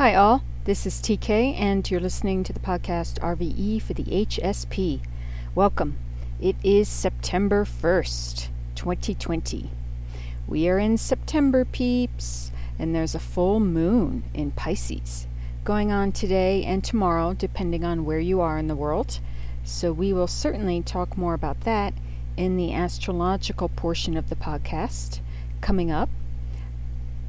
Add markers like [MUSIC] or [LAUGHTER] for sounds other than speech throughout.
Hi, all. This is TK, and you're listening to the podcast RVE for the HSP. Welcome. It is September 1st, 2020. We are in September, peeps, and there's a full moon in Pisces going on today and tomorrow, depending on where you are in the world. So, we will certainly talk more about that in the astrological portion of the podcast coming up.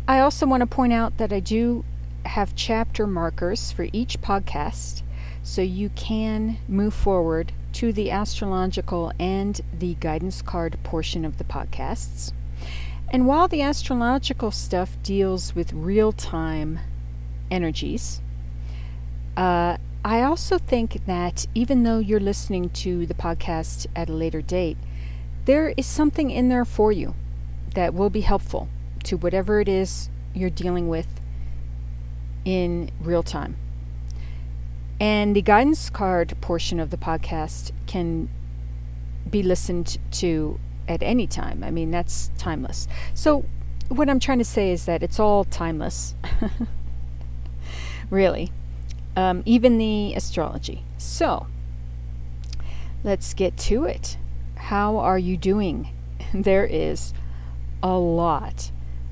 I also want to point out that I do have chapter markers for each podcast so you can move forward to the astrological and the guidance card portion of the podcasts. And while the astrological stuff deals with real time energies, uh, I also think that even though you're listening to the podcast at a later date, there is something in there for you that will be helpful to whatever it is you're dealing with in real time. And the guidance card portion of the podcast can be listened to at any time. I mean, that's timeless. So, what I'm trying to say is that it's all timeless. [LAUGHS] really. Um, even the astrology. So, let's get to it. How are you doing? [LAUGHS] There is a lot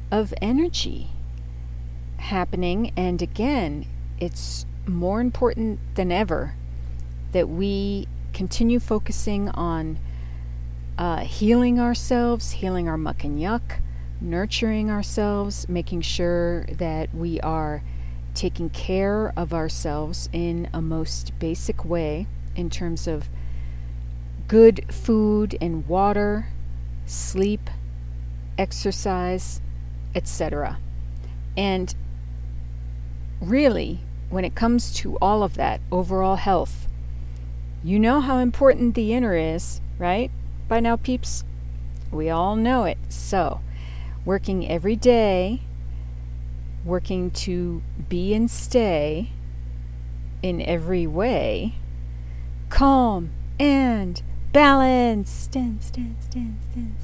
of energy happening. And again, it's more important than ever that we continue focusing on uh, healing ourselves, healing our muck and yuck, nurturing ourselves, making sure that we are taking care of ourselves in a most basic way in terms of good food and water, sleep, exercise, etc. And really, when it comes to all of that overall health, you know how important the inner is, right? By now, peeps, we all know it. So, working every day, working to be and stay in every way, calm and balanced. Stand, stand, stand, stand.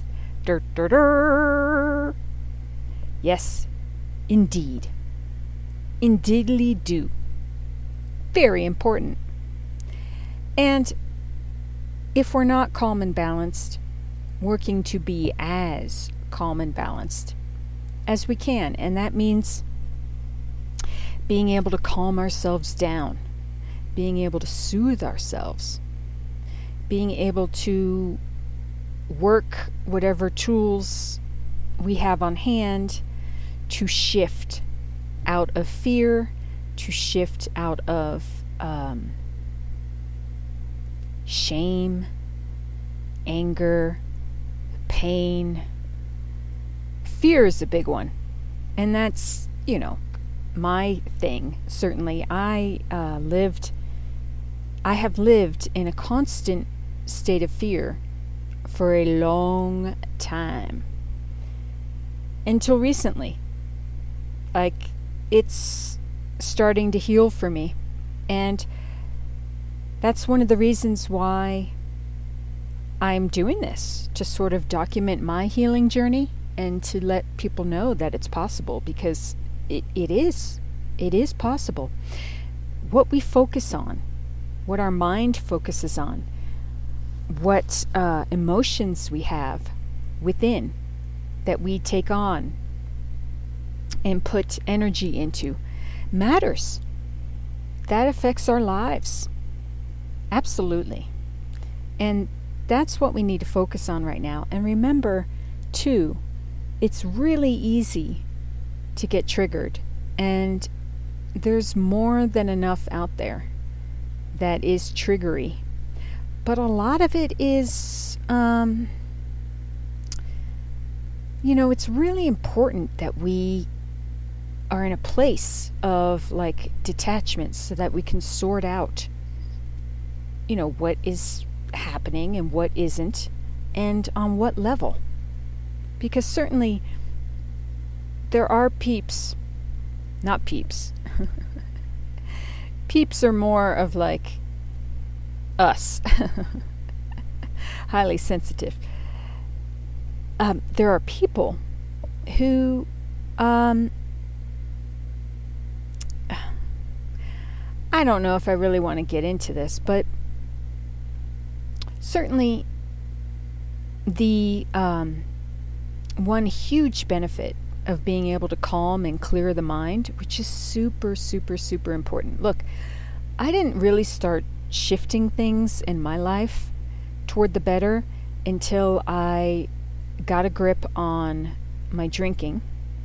Dur, dur, dur. Yes, indeed. Indeedly do. Very important. And if we're not calm and balanced, working to be as calm and balanced as we can. And that means being able to calm ourselves down, being able to soothe ourselves, being able to work whatever tools we have on hand to shift out of fear, to shift out of um, shame, anger, pain. Fear is a big one. And that's, you know, my thing. Certainly, I uh, lived, I have lived in a constant state of fear for a long time. Until recently. Like, it's starting to heal for me. And that's one of the reasons why I'm doing this to sort of document my healing journey and to let people know that it's possible because it, it is. It is possible. What we focus on, what our mind focuses on, what uh, emotions we have within that we take on and put energy into matters. That affects our lives. Absolutely. And that's what we need to focus on right now. And remember, too, it's really easy to get triggered. And there's more than enough out there that is triggery. But a lot of it is, um, you know, it's really important that we are in a place of like detachment so that we can sort out you know what is happening and what isn't and on what level. Because certainly there are peeps not peeps [LAUGHS] peeps are more of like us [LAUGHS] highly sensitive. Um, there are people who um, I don't know if I really want to get into this, but certainly the um, one huge benefit of being able to calm and clear the mind, which is super, super, super important. Look, I didn't really start shifting things in my life toward the better until I got a grip on my drinking.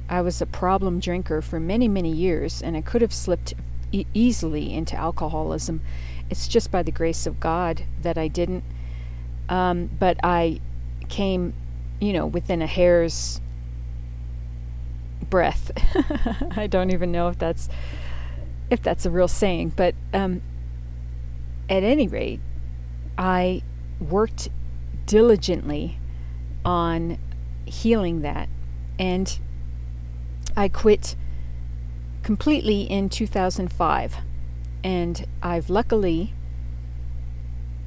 I was a problem drinker for many, many years, and I could have slipped easily into alcoholism. It's just by the grace of God that I didn't. Um, but I came, you know, within a hair's breath. [LAUGHS] I don't even know if that's if that's a real saying, but um, at any rate, I worked diligently on healing that, and I quit completely in 2005, and I've luckily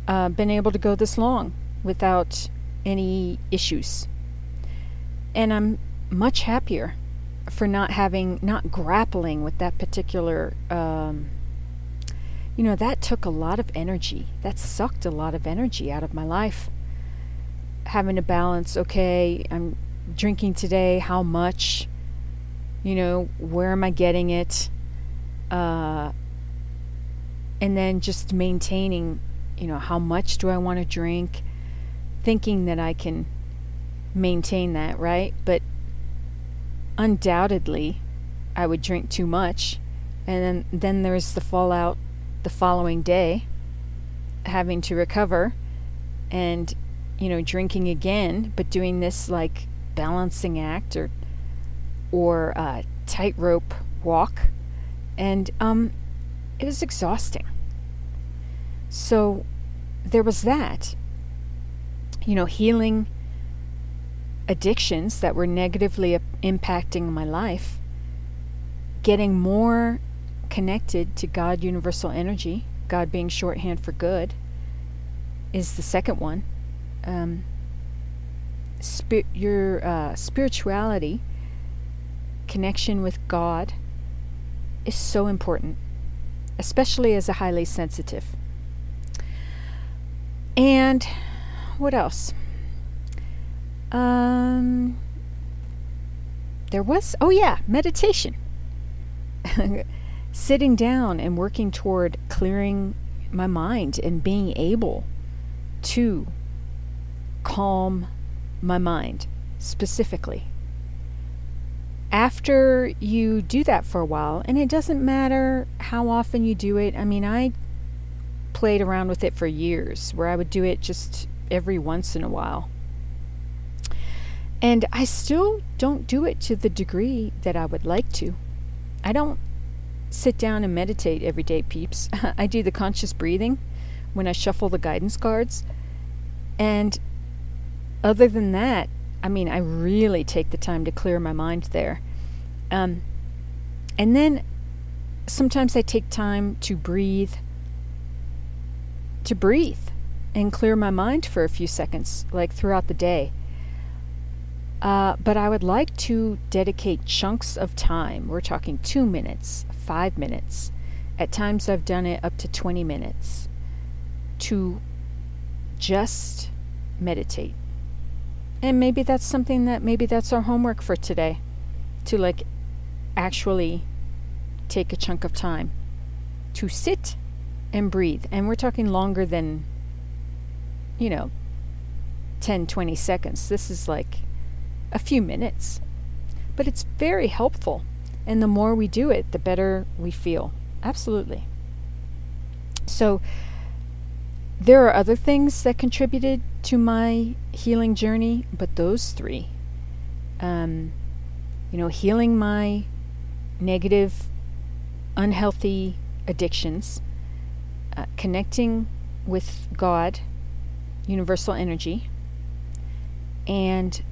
uh, been able to go this long without any issues, and I'm much happier for not having, not grappling with that particular. Um, you know, that took a lot of energy. That sucked a lot of energy out of my life. Having to balance, okay, I'm drinking today, how much? You know, where am I getting it? Uh, and then just maintaining, you know, how much do I want to drink? Thinking that I can maintain that, right? But undoubtedly I would drink too much. And then, then there's the fallout the following day, having to recover and, you know, drinking again, but doing this like balancing act or, or a tightrope walk. And um, it was exhausting. So there was that. You know, healing addictions that were negatively impacting my life, getting more connected to God, universal energy, God being shorthand for good, is the second one. Um, spi- your uh, spirituality, connection with God, is so important, especially as a highly sensitive. And what else? Um, there was, oh yeah, meditation. [LAUGHS] Sitting down and working toward clearing my mind and being able to calm my mind specifically. After you do that for a while, and it doesn't matter how often you do it, I mean, I played around with it for years where I would do it just every once in a while. And I still don't do it to the degree that I would like to. I don't sit down and meditate every day, peeps. [LAUGHS] I do the conscious breathing when I shuffle the guidance cards. And other than that, I mean, I really take the time to clear my mind there. Um, and then sometimes I take time to breathe, to breathe and clear my mind for a few seconds, like throughout the day. Uh, but I would like to dedicate chunks of time. We're talking two minutes, five minutes. At times, I've done it up to 20 minutes to just meditate. And maybe that's something that maybe that's our homework for today to like actually take a chunk of time to sit and breathe. And we're talking longer than, you know, 10, 20 seconds. This is like a few minutes. But it's very helpful. And the more we do it, the better we feel. Absolutely. So, there are other things that contributed to my healing journey, but those three um, you know, healing my negative, unhealthy addictions, uh, connecting with God, universal energy, and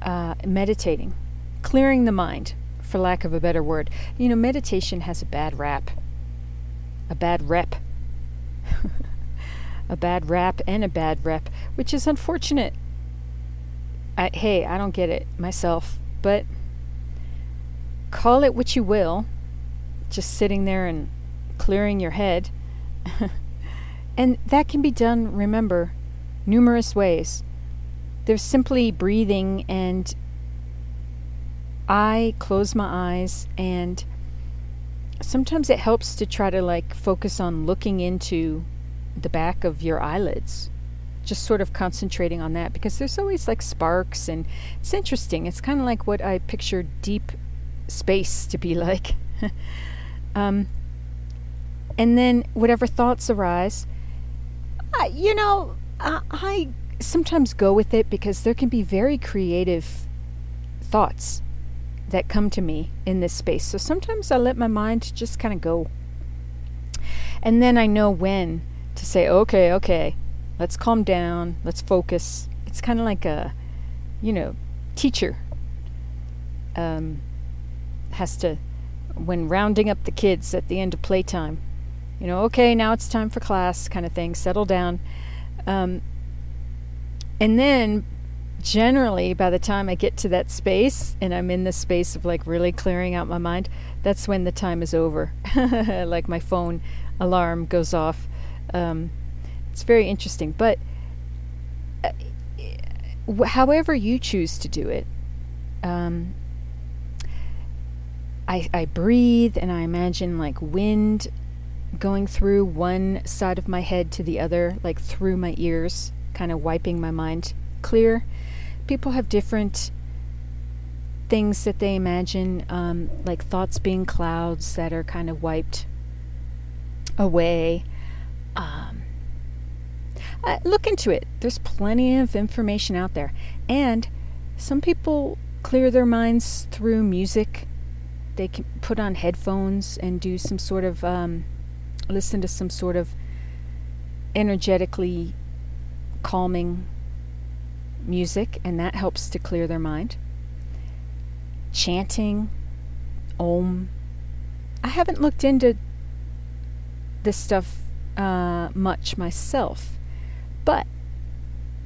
uh, meditating, clearing the mind, for lack of a better word. You know, meditation has a bad rap, a bad rep, [LAUGHS] a bad rap and a bad rep, which is unfortunate. I, hey, I don't get it myself, but call it what you will, just sitting there and clearing your head. [LAUGHS] and that can be done, remember, numerous ways. There's simply breathing, and I close my eyes, and sometimes it helps to try to like focus on looking into the back of your eyelids just sort of concentrating on that because there's always like sparks and it's interesting. It's kind of like what i picture deep space to be [LAUGHS] like. Um, and then whatever thoughts arise you know uh, i sometimes go with it because there can be very creative thoughts that come to me in this space. So sometimes i let my mind just kind of go. And then i know when to say okay okay let's calm down let's focus it's kind of like a you know teacher um, has to when rounding up the kids at the end of playtime you know, okay, now it's time for class kind of thing, settle down. Um, and then generally by the time I get to that space and I'm in the space of like really clearing out my mind, that's when the time is over. [LAUGHS] like my phone alarm goes off. Um, it's very interesting. But uh, however you choose to do it, um, I, I breathe and I imagine like wind going through one side of my head to the other, like through my ears, kind of wiping my mind clear. People have different things that they imagine, um, like thoughts being clouds that are kind of wiped away. Um, uh, look into it. There's plenty of information out there. And some people clear their minds through music. They can put on headphones and do some sort of um, listen to some sort of energetically calming music, and that helps to clear their mind. Chanting, om. I haven't looked into this stuff uh, much myself, but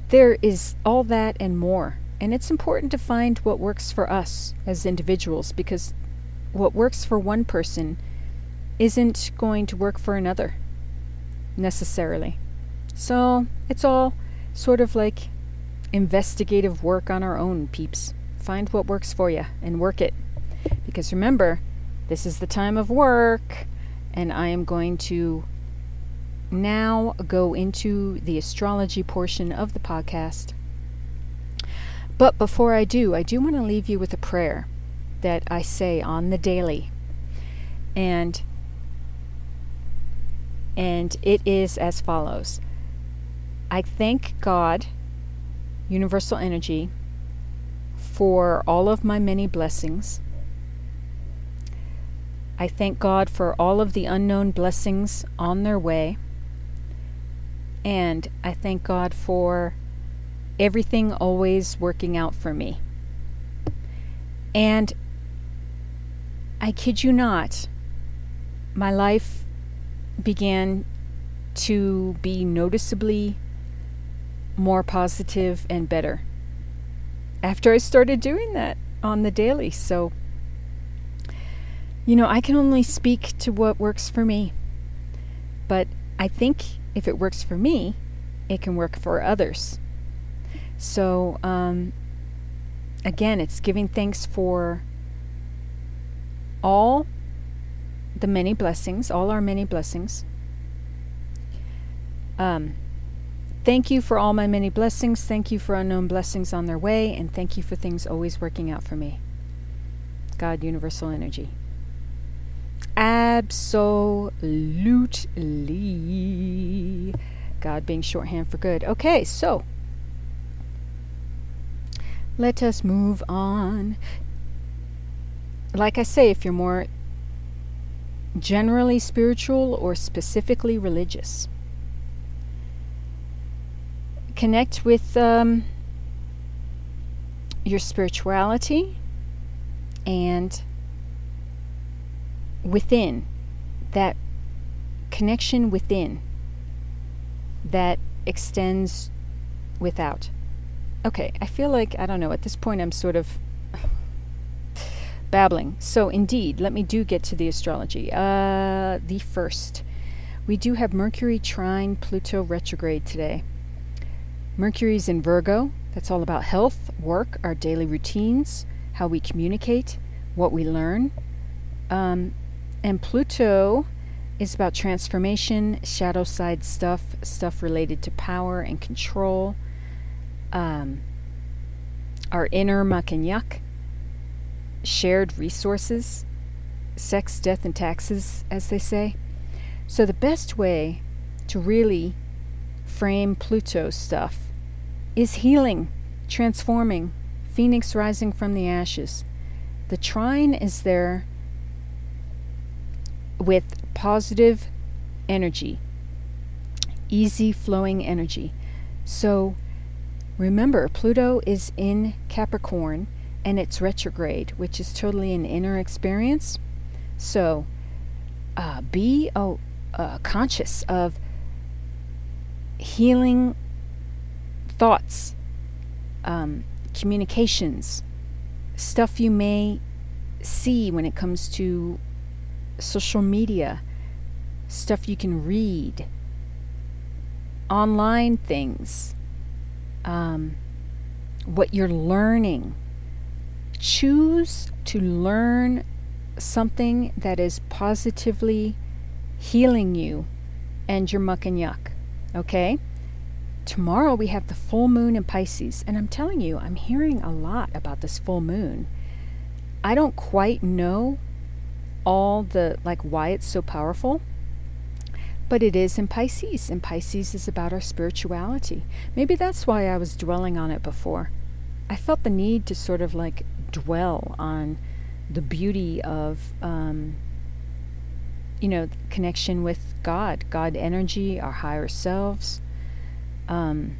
there is all that and more. And it's important to find what works for us as individuals because what works for one person isn't going to work for another necessarily. So it's all sort of like investigative work on our own, peeps. Find what works for you and work it. Because remember, this is the time of work, and I am going to now go into the astrology portion of the podcast. But before I do, I do want to leave you with a prayer that I say on the daily. And and it is as follows I thank God, Universal Energy, for all of my many blessings. I thank God for all of the unknown blessings on their way. And I thank God for everything always working out for me. And I kid you not, my life began to be noticeably more positive and better after I started doing that on the daily. So, you know, I can only speak to what works for me. But I think if it works for me, it can work for others. So, um, again, it's giving thanks for all the many blessings, all our many blessings. Um, thank you for all my many blessings. Thank you for unknown blessings on their way. And thank you for things always working out for me. God, universal energy. Absolutely. God being shorthand for good. Okay, so let us move on. Like I say, if you're more generally spiritual or specifically religious. Connect with um, your spirituality and within that connection within that extends without. Okay, I feel like, I don't know, at this point I'm sort of [LAUGHS] babbling. So, indeed, let me do get to the astrology. Uh, the first. We do have Mercury trine Pluto retrograde today. Mercury's in Virgo. That's all about health, work, our daily routines, how we communicate, what we learn. Um, and Pluto is about transformation, shadow side stuff, stuff related to power and control, um, our inner muck and yuck, shared resources, sex, death, and taxes, as they say. So, the best way to really frame Pluto stuff is healing, transforming, phoenix rising from the ashes. The trine is there with positive energy, easy flowing energy. So remember, Pluto is in Capricorn and it's retrograde, which is totally an inner experience. So uh, be oh, uh, conscious of healing thoughts, um, communications, stuff you may see when it comes to social media, stuff you can read, online things, um, what you're learning. Choose to learn something that is positively healing you and your muck and yuck. Okay? Tomorrow we have the full moon in Pisces, and I'm telling you, I'm hearing a lot about this full moon. I don't quite know all the like why it's so powerful. But it is in Pisces, and Pisces is about our spirituality. Maybe that's why I was dwelling on it before. I felt the need to sort of like dwell on the beauty of, um, you know, connection with God, God energy, our higher selves. Um,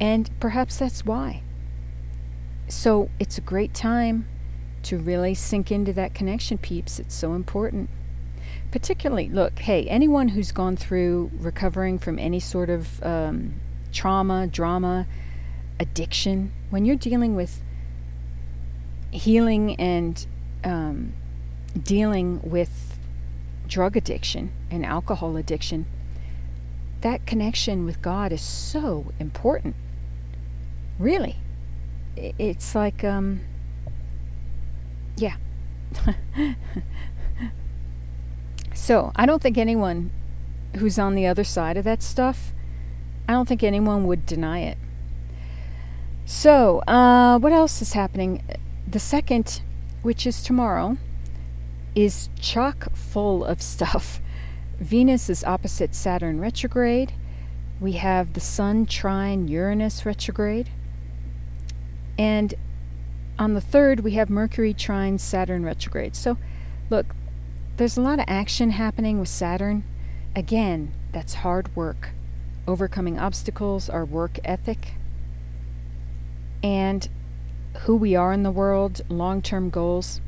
and perhaps that's why. So it's a great time to really sink into that connection, peeps. It's so important. Particularly, look, hey, anyone who's gone through recovering from any sort of um, trauma, drama, addiction, when you're dealing with healing and um, dealing with drug addiction and alcohol addiction, that connection with God is so important. Really. It's like, um, yeah. so, I don't think anyone who's on the other side of that stuff, I don't think anyone would deny it. So, uh, what else is happening? The second, which is tomorrow, is chock full of stuff. [LAUGHS] Venus is opposite Saturn retrograde. We have the Sun trine Uranus retrograde. And on the 3rd, we have Mercury trine Saturn retrograde. So, look, there's a lot of action happening with Saturn. Again, that's hard work. Overcoming obstacles, our work ethic, and who we are in the world, long term goals.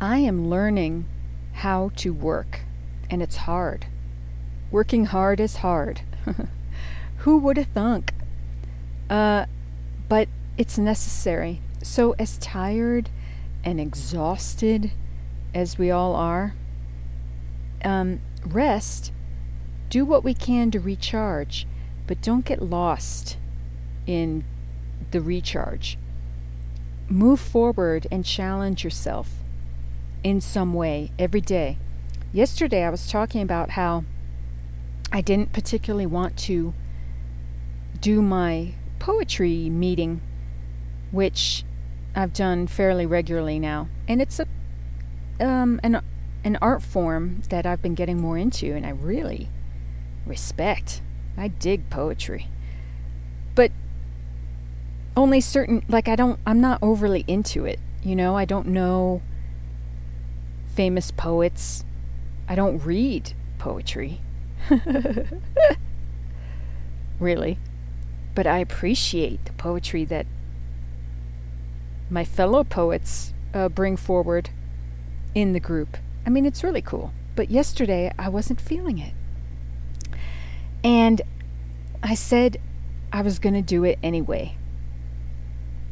I am learning how to work, and it's hard. Working hard is hard. [LAUGHS] who would have thunk? Uh, but it's necessary. So, as tired and exhausted as we all are, um, rest, do what we can to recharge, but don't get lost in the recharge. Move forward and challenge yourself in some way every day. Yesterday, I was talking about how I didn't particularly want to do my poetry meeting which I've done fairly regularly now, and it's a um, an an art form that I've been getting more into, and I really respect. I dig poetry, but only certain like I don't. I'm not overly into it. You know, I don't know famous poets. I don't read poetry. [LAUGHS] really. But I appreciate the poetry that my fellow poets uh, bring forward in the group. I mean, it's really cool. But yesterday, I wasn't feeling it. And I said I was going to do it anyway.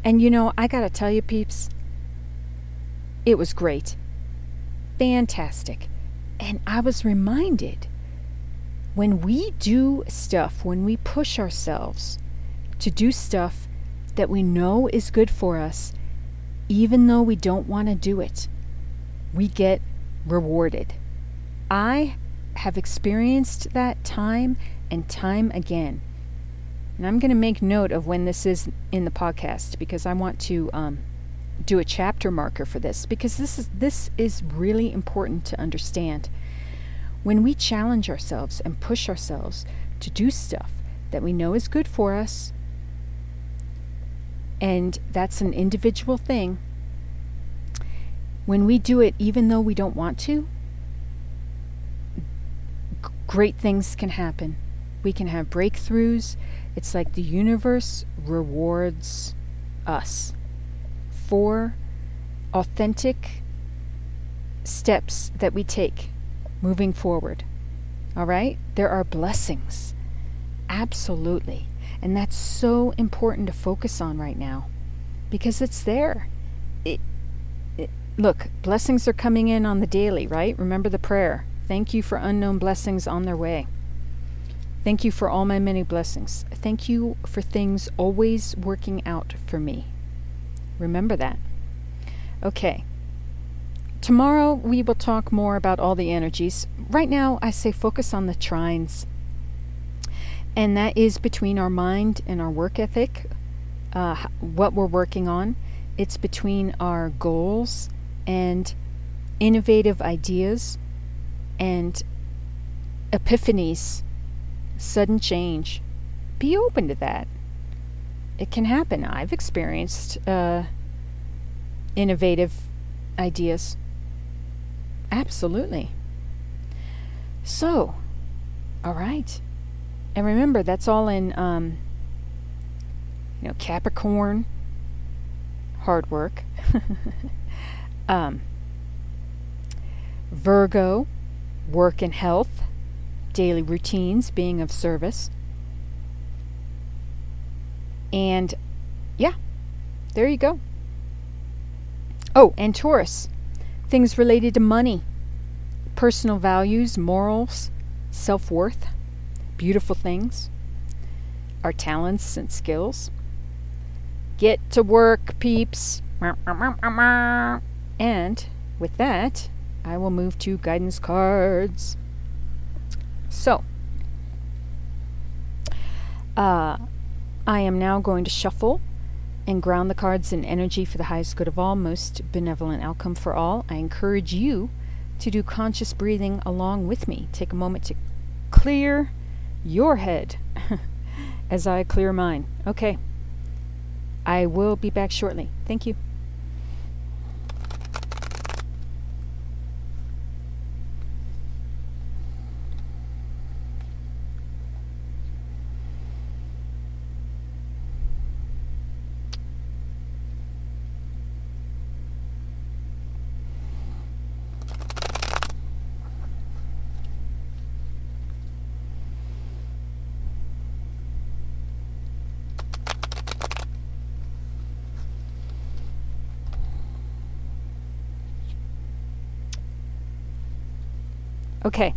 And you know, I got to tell you, peeps, It was great. Fantastic. And I was reminded when we do stuff, when we push ourselves to do stuff that we know is good for us, even though we don't want to do it, we get rewarded. I have experienced that time and time again. And I'm going to make note of when this is in the podcast because I want to um, do a chapter marker for this because this is this is really important to understand. When we challenge ourselves and push ourselves to do stuff that we know is good for us, and that's an individual thing, when we do it even though we don't want to, g- great things can happen. We can have breakthroughs. It's like the universe rewards us for authentic steps that we take moving forward. All right? There are blessings. Absolutely. And that's so important to focus on right now because it's there. It, it, look, blessings are coming in on the daily, right? Remember the prayer. Thank you for unknown blessings on their way. Thank you for all my many blessings. Thank you for things always working out for me. Remember that. Okay. Tomorrow we will talk more about all the energies. Right now, I say focus on the trines. And that is between our mind and our work ethic, uh, what we're working on. It's between our goals and innovative ideas and epiphanies, sudden change. Be open to that. It can happen. I've experienced uh, innovative ideas. Absolutely. So, all right. And remember, that's all in, um, you know, Capricorn, hard work. [LAUGHS] um, Virgo, work and health, daily routines, being of service. And yeah, there you go. Oh, and Taurus, things related to money, personal values, morals, self worth, beautiful things, our talents and skills. Get to work, peeps. And with that, I will move to guidance cards. So, uh, I am now going to shuffle and ground the cards in energy for the highest good of all, most benevolent outcome for all. I encourage you to do conscious breathing along with me. Take a moment to clear your head [LAUGHS] as I clear mine. Okay. I will be back shortly. Thank you. Okay.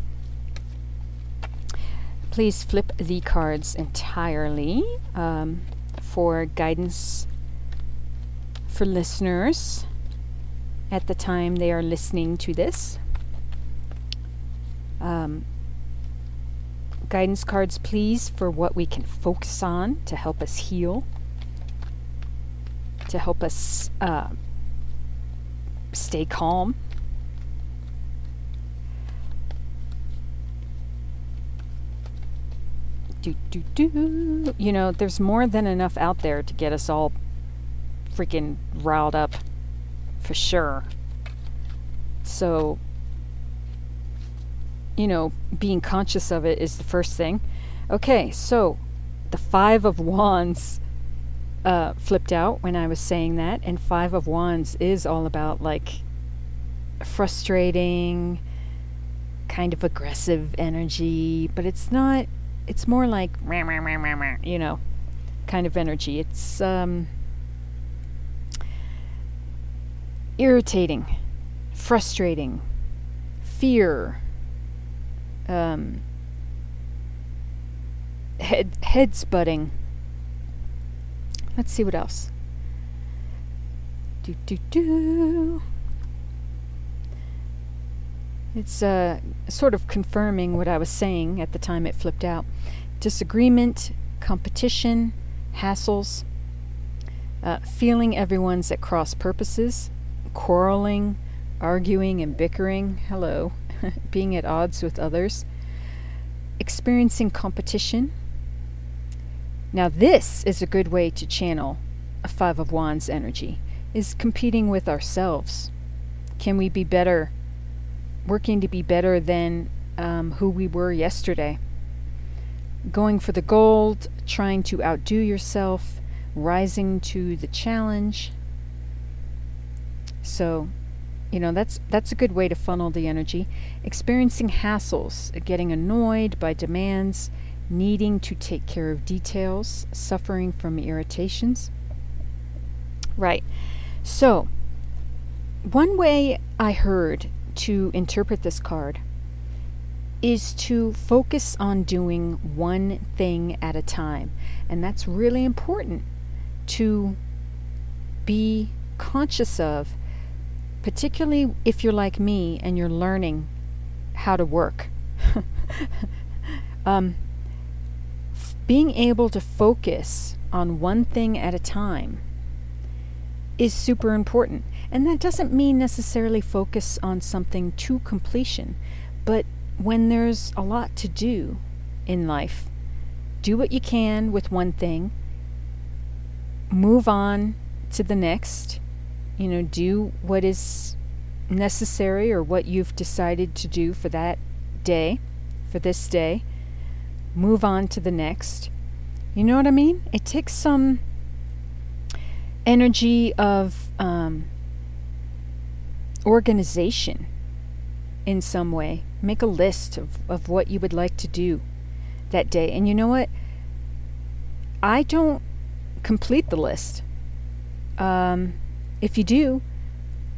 Please flip the cards entirely um, for guidance for listeners at the time they are listening to this. Um, guidance cards, please, for what we can focus on to help us heal, to help us uh, stay calm do do do. You know, there's more than enough out there to get us all freaking riled up, for sure. So, you know, being conscious of it is the first thing. Okay, so the Five of Wands uh, flipped out when I was saying that, and Five of Wands is all about like frustrating, kind of aggressive energy, but it's not it's more like you know kind of energy. It's um, irritating frustrating, fear, um, head heads butting. Let's see what else. Do do do. It's uh, sort of confirming what I was saying at the time it flipped out. Disagreement, competition, hassles, uh, feeling everyone's at cross purposes, quarreling, arguing and bickering, hello, [LAUGHS] being at odds with others, experiencing competition. Now, this is a good way to channel a Five of Wands energy, is competing with ourselves. Can we be better working to be better than um, who we were yesterday. Going for the gold, trying to outdo yourself, rising to the challenge. So, you know, that's that's a good way to funnel the energy. Experiencing hassles, getting annoyed by demands, needing to take care of details, suffering from irritations. Right. So, one way I heard to interpret this card is to focus on doing one thing at a time. And that's really important to be conscious of, particularly if you're like me and you're learning how to work. [LAUGHS] um, f- being able to focus on one thing at a time is super important. And that doesn't mean necessarily focus on something to completion, but when there's a lot to do in life, do what you can with one thing, move on to the next, you know, do what is necessary or what you've decided to do for that day, for this day, move on to the next. You know what I mean? It takes some energy of um, organization in some way. Make a list of, of what you would like to do that day. And you know what? I don't complete the list. Um, if you do,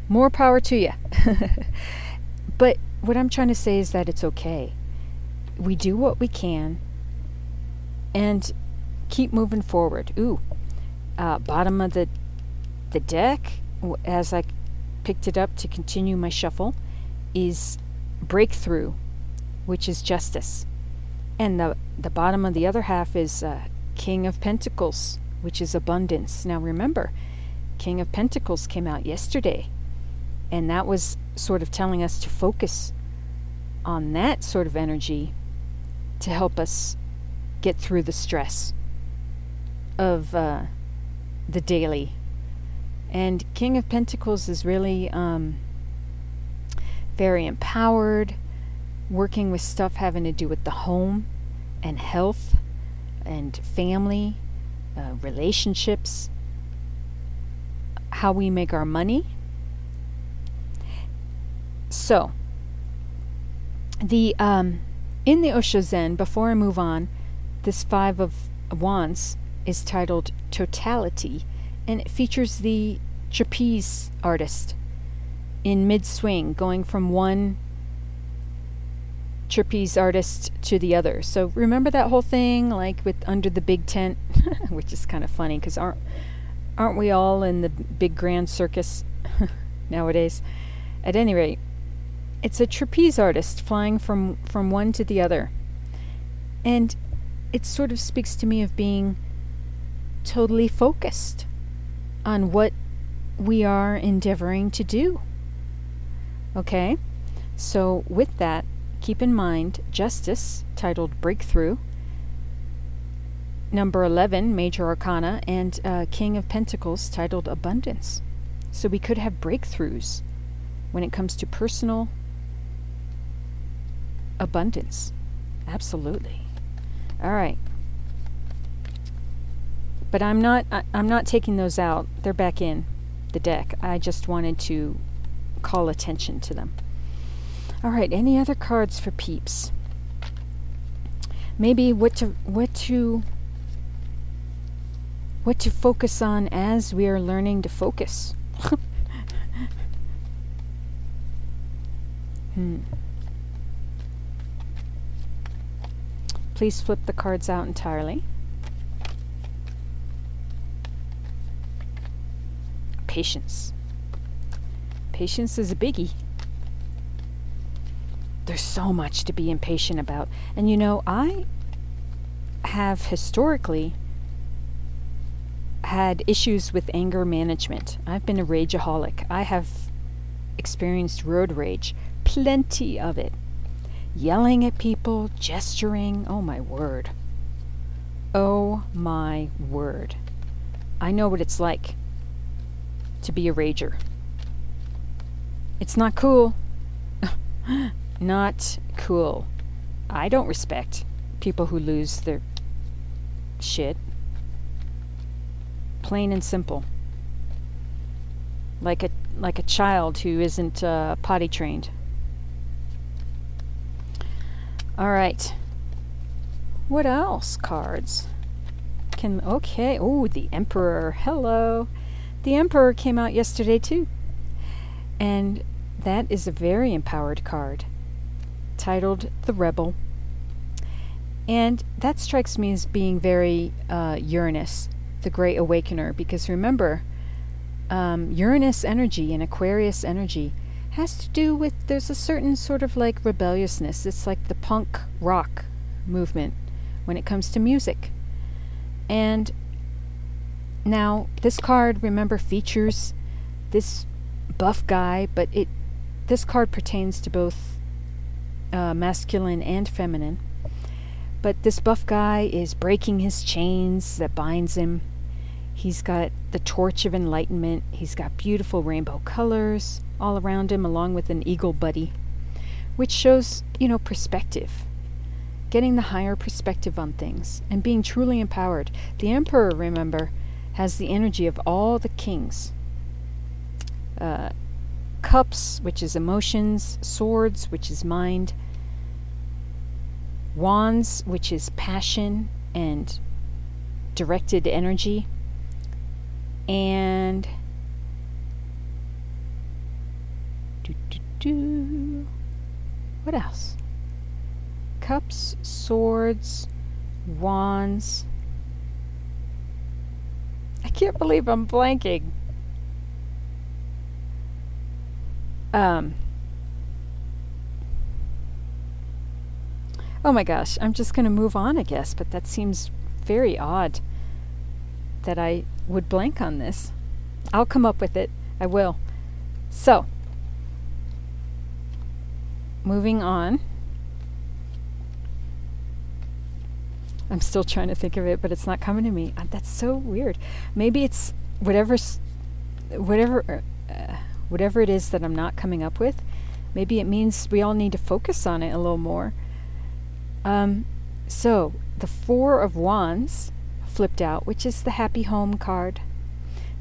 more power to you. [LAUGHS] but what I'm trying to say is that it's okay. We do what we can and keep moving forward. Ooh, uh, bottom of the the deck as I picked it up to continue my shuffle is breakthrough, which is justice. And the, the bottom of the other half is uh, King of Pentacles, which is abundance. Now remember, King of Pentacles came out yesterday, and that was sort of telling us to focus on that sort of energy to help us get through the stress of uh, the daily and King of Pentacles is really um, very empowered, working with stuff having to do with the home and health and family, uh, relationships, how we make our money. So, the um, in the Osho Zen, before I move on, this Five of Wands is titled Totality and it features the trapeze artist in mid swing, going from one trapeze artist to the other. So remember that whole thing, like with under the big tent, [LAUGHS] which is kind of funny because aren't aren't we all in the big grand circus [LAUGHS] nowadays? At any rate, it's a trapeze artist flying from from one to the other, and it sort of speaks to me of being totally focused on what we are endeavoring to do. Okay? So, with that, keep in mind Justice, titled Breakthrough, number 11, Major Arcana, and uh, King of Pentacles, titled Abundance. So, we could have breakthroughs when it comes to personal abundance. Absolutely. All right. But I'm not I, I'm not taking those out. They're back in the deck. I just wanted to call attention to them. All right, any other cards for peeps? Maybe what to what to what to focus on as we are learning to focus. [LAUGHS] Hmm. Please flip the cards out entirely. Patience. Patience is a biggie. There's so much to be impatient about. And you know, I have historically had issues with anger management. I've been a rageaholic. I have experienced road rage, plenty of it. Yelling at people, gesturing, oh my word. Oh my word. I know what it's like to be a rager. It's not cool. [LAUGHS] not cool. I don't respect people who lose their shit. Plain and simple. Like a like a child who isn't uh, potty trained. All right. What else? Cards. Can okay. Oh, the Emperor. Hello. The Emperor came out yesterday too. And that is a very empowered card titled The Rebel. And that strikes me as being very uh, Uranus, the Great Awakener, because remember, um, Uranus energy and Aquarius energy has to do with there's a certain sort of like rebelliousness. It's like the punk rock movement when it comes to music. And now, this card, remember, features this buff guy, but it this card pertains to both uh, masculine and feminine. But this buff guy is breaking his chains that binds him. He's got the torch of enlightenment. He's got beautiful rainbow colors all around him, along with an eagle buddy, which shows, you know, perspective. Getting the higher perspective on things and being truly empowered. The Emperor, remember, has the energy of all the kings. Uh, cups, which is emotions, swords, which is mind, wands, which is passion and directed energy, and do, do, do. what else? Cups, swords, wands, can't believe I'm blanking. Um. Oh my gosh, I'm just going to move on, I guess, but that seems very odd that I would blank on this. I'll come up with it. I will. So, moving on. I'm still trying to think of it, but it's not coming to me. Uh, that's so weird. Maybe it's whatever, whatever, uh, whatever it is that I'm not coming up with. Maybe it means we all need to focus on it a little more. Um, so the Four of Wands flipped out, which is the Happy Home card.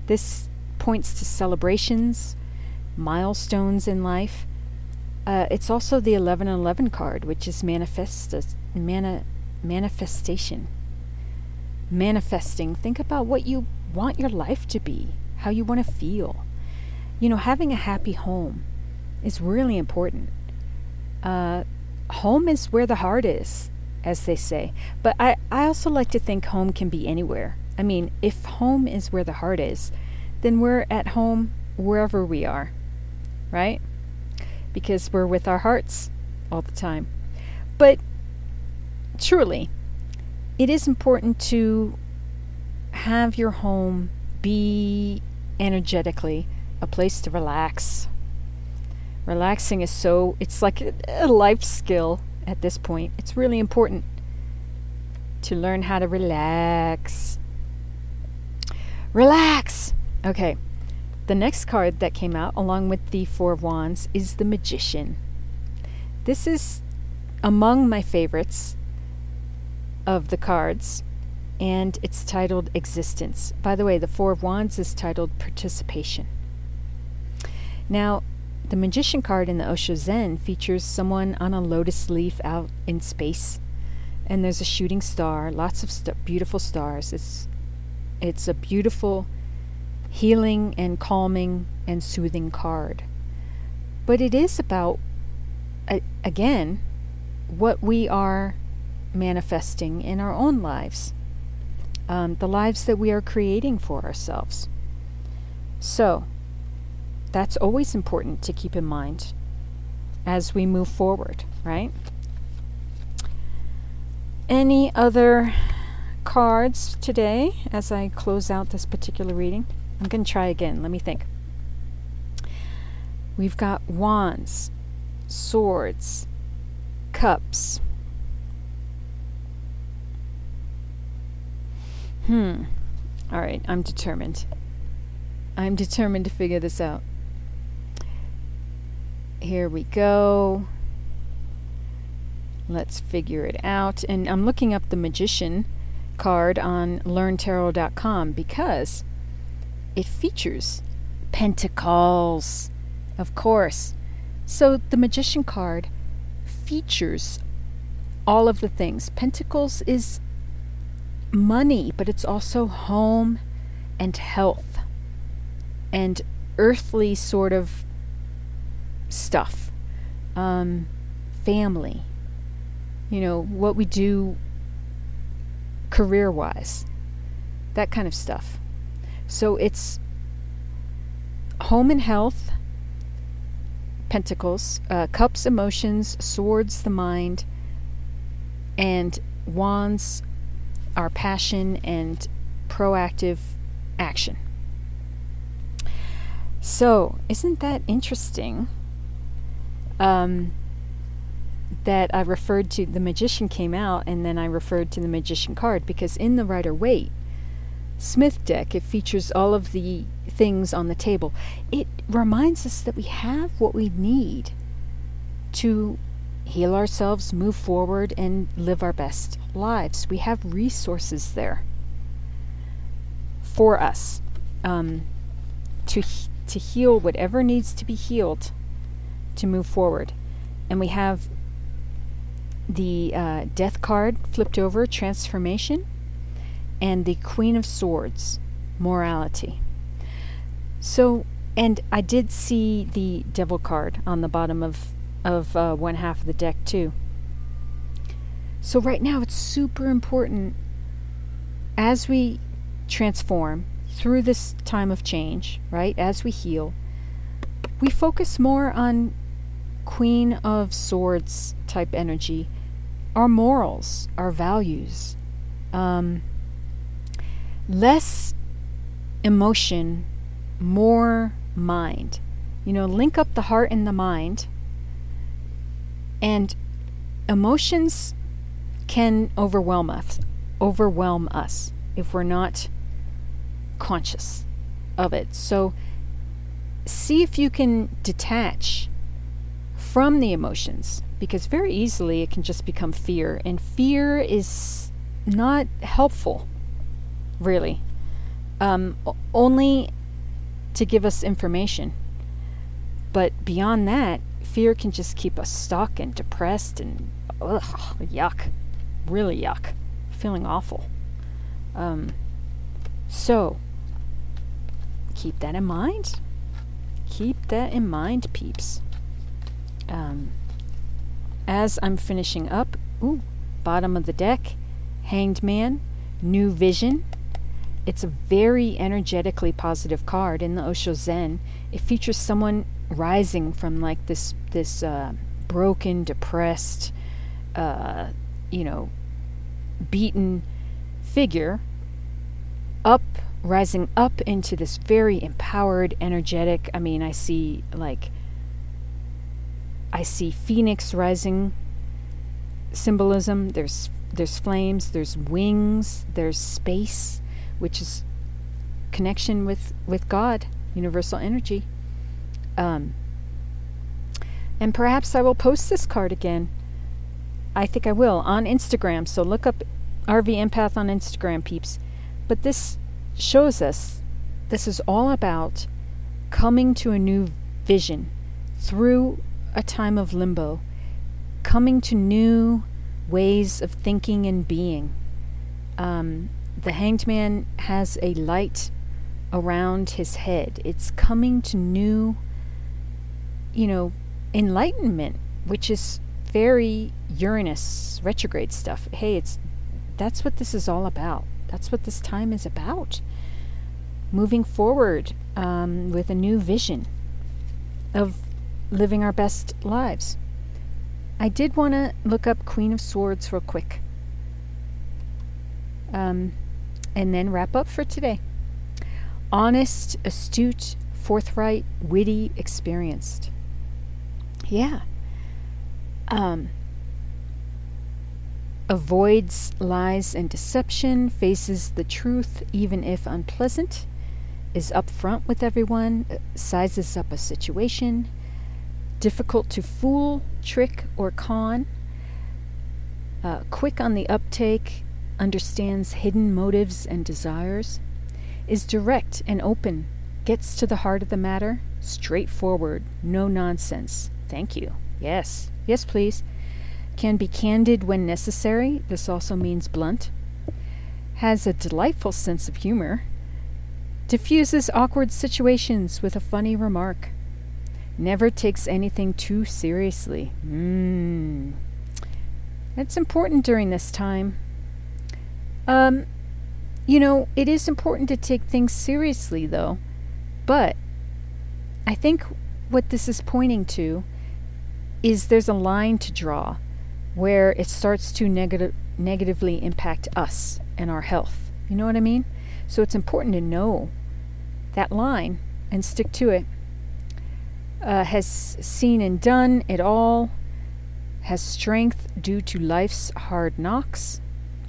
This points to celebrations, milestones in life. Uh, it's also the 1111 card, which is manifest, mana, manifestation. Manifesting. Think about what you want your life to be, how you want to feel. You know, having a happy home is really important. Uh, home is where the heart is, as they say. But I, I also like to think home can be anywhere. I mean, if home is where the heart is, then we're at home wherever we are, right? Because we're with our hearts all the time. But truly, it is important to have your home be energetically a place to relax. Relaxing is so, it's like a, life skill at this point. It's really important to learn how to relax. Relax! Okay, the next card that came out, along with the Four of Wands, is the Magician. This is among my favorites of the cards, and it's titled Existence. By the way, the Four of Wands is titled Participation. Now, the Magician card in the Osho Zen features someone on a lotus leaf out in space, and there's a shooting star, lots of st- beautiful stars. It's it's a beautiful, healing and calming and soothing card. But it is about a- again, what we are manifesting in our own lives, um, the lives that we are creating for ourselves. So, that's always important to keep in mind as we move forward, right? Any other cards today as I close out this particular reading? I'm going to try again. Let me think. We've got wands, swords, cups. Hmm. All right, I'm determined. I'm determined to figure this out. Here we go. Let's figure it out. And I'm looking up the magician card on learntarot.com because it features pentacles, of course. So the magician card features all of the things. Pentacles is money, but it's also home and health and earthly sort of stuff. Um, family. You know, what we do career wise. That kind of stuff. So it's home and health, pentacles, uh, cups, emotions, swords, the mind, and wands, our passion and proactive action. So, isn't that interesting? Um, that I referred to the magician came out and then I referred to the magician card because in the Rider Waite Smith deck it features all of the things on the table. It reminds us that we have what we need to heal ourselves, move forward, and live our best lives. We have resources there for us um, to to heal whatever needs to be healed to move forward, and we have the uh, Death card flipped over, transformation, and the Queen of Swords, morality. So, and I did see the Devil card on the bottom of of uh, one half of the deck too. So right now it's super important as we transform through this time of change, right? As we heal, we focus more on Queen of Swords type energy our morals, our values. Um, less emotion, more mind. You know, link up the heart and the mind. And emotions can overwhelm us, overwhelm us if we're not conscious of it. So see if you can detach from the emotions because very easily it can just become fear, and fear is not helpful, really. Um, only to give us information. But beyond that, fear can just keep us stuck and depressed and ugh, yuck. Really yuck. Feeling awful. Um, so, keep that in mind. Keep that in mind, peeps. Um, as I'm finishing up, ooh, bottom of the deck, Hanged Man, New Vision. It's a very energetically positive card in the Osho Zen. It features someone rising from like this this uh, broken, depressed, uh, you know, beaten figure up rising up into this very empowered energetic i mean i see like I see phoenix rising symbolism. There's there's flames, there's wings, there's space, which is connection with with God, universal energy. Um, and perhaps I will post this card again. I think I will on Instagram. So look up RV Empath on Instagram, peeps. But this shows us this is all about coming to a new vision through a time of limbo, coming to new ways of thinking and being. Um, the hanged man has a light around his head. It's coming to new, you know, enlightenment which is very Uranus retrograde stuff. Hey, it's that's what this is all about. That's what this time is about. Moving forward um, with a new vision of living our best lives. I did want to look up Queen of Swords real quick. Um, and then wrap up for today. Honest, astute, forthright, witty, experienced. Yeah. Um, avoids lies and deception, faces the truth even if unpleasant, is upfront with everyone, uh, sizes up a situation, difficult to fool, trick, or con, uh, quick on the uptake, understands hidden motives and desires, is direct and open, gets to the heart of the matter, straightforward, no nonsense. Thank you. Yes. Yes, please. Can be candid when necessary. This also means blunt. Has a delightful sense of humor. Diffuses awkward situations with a funny remark never takes anything too seriously. Mmm. That's important during this time. Um, you know, it is important to take things seriously, though. But I think what this is pointing to is there's a line to draw where it starts to negative, negatively impact us and our health. You know what I mean? So it's important to know that line and stick to it uh, has seen and done it all, has strength due to life's hard knocks.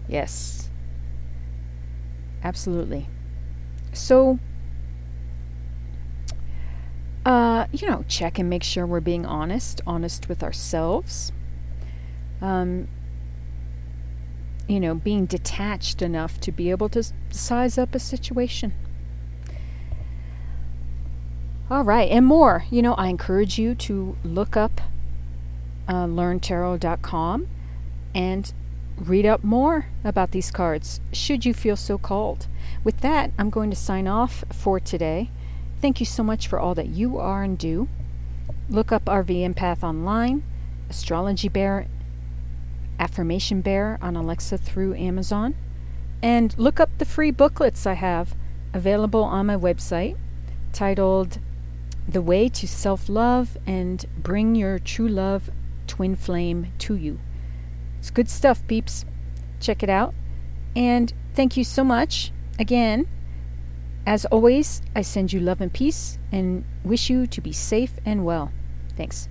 Yes, absolutely. So, uh, you know, check and make sure we're being honest, honest with ourselves. Um, you know, being detached enough to be able to size up a situation. All right, and more. You know, I encourage you to look up uh, learntarot.com and read up more about these cards, should you feel so called. With that, I'm going to sign off for today. Thank you so much for all that you are and do. Look up RV Empath online, Astrology Bear, Affirmation Bear on Alexa through Amazon, and look up the free booklets I have available on my website titled the way to self love and bring your true love twin flame to you. It's good stuff, peeps. Check it out. And thank you so much. Again, as always, I send you love and peace and wish you to be safe and well. Thanks.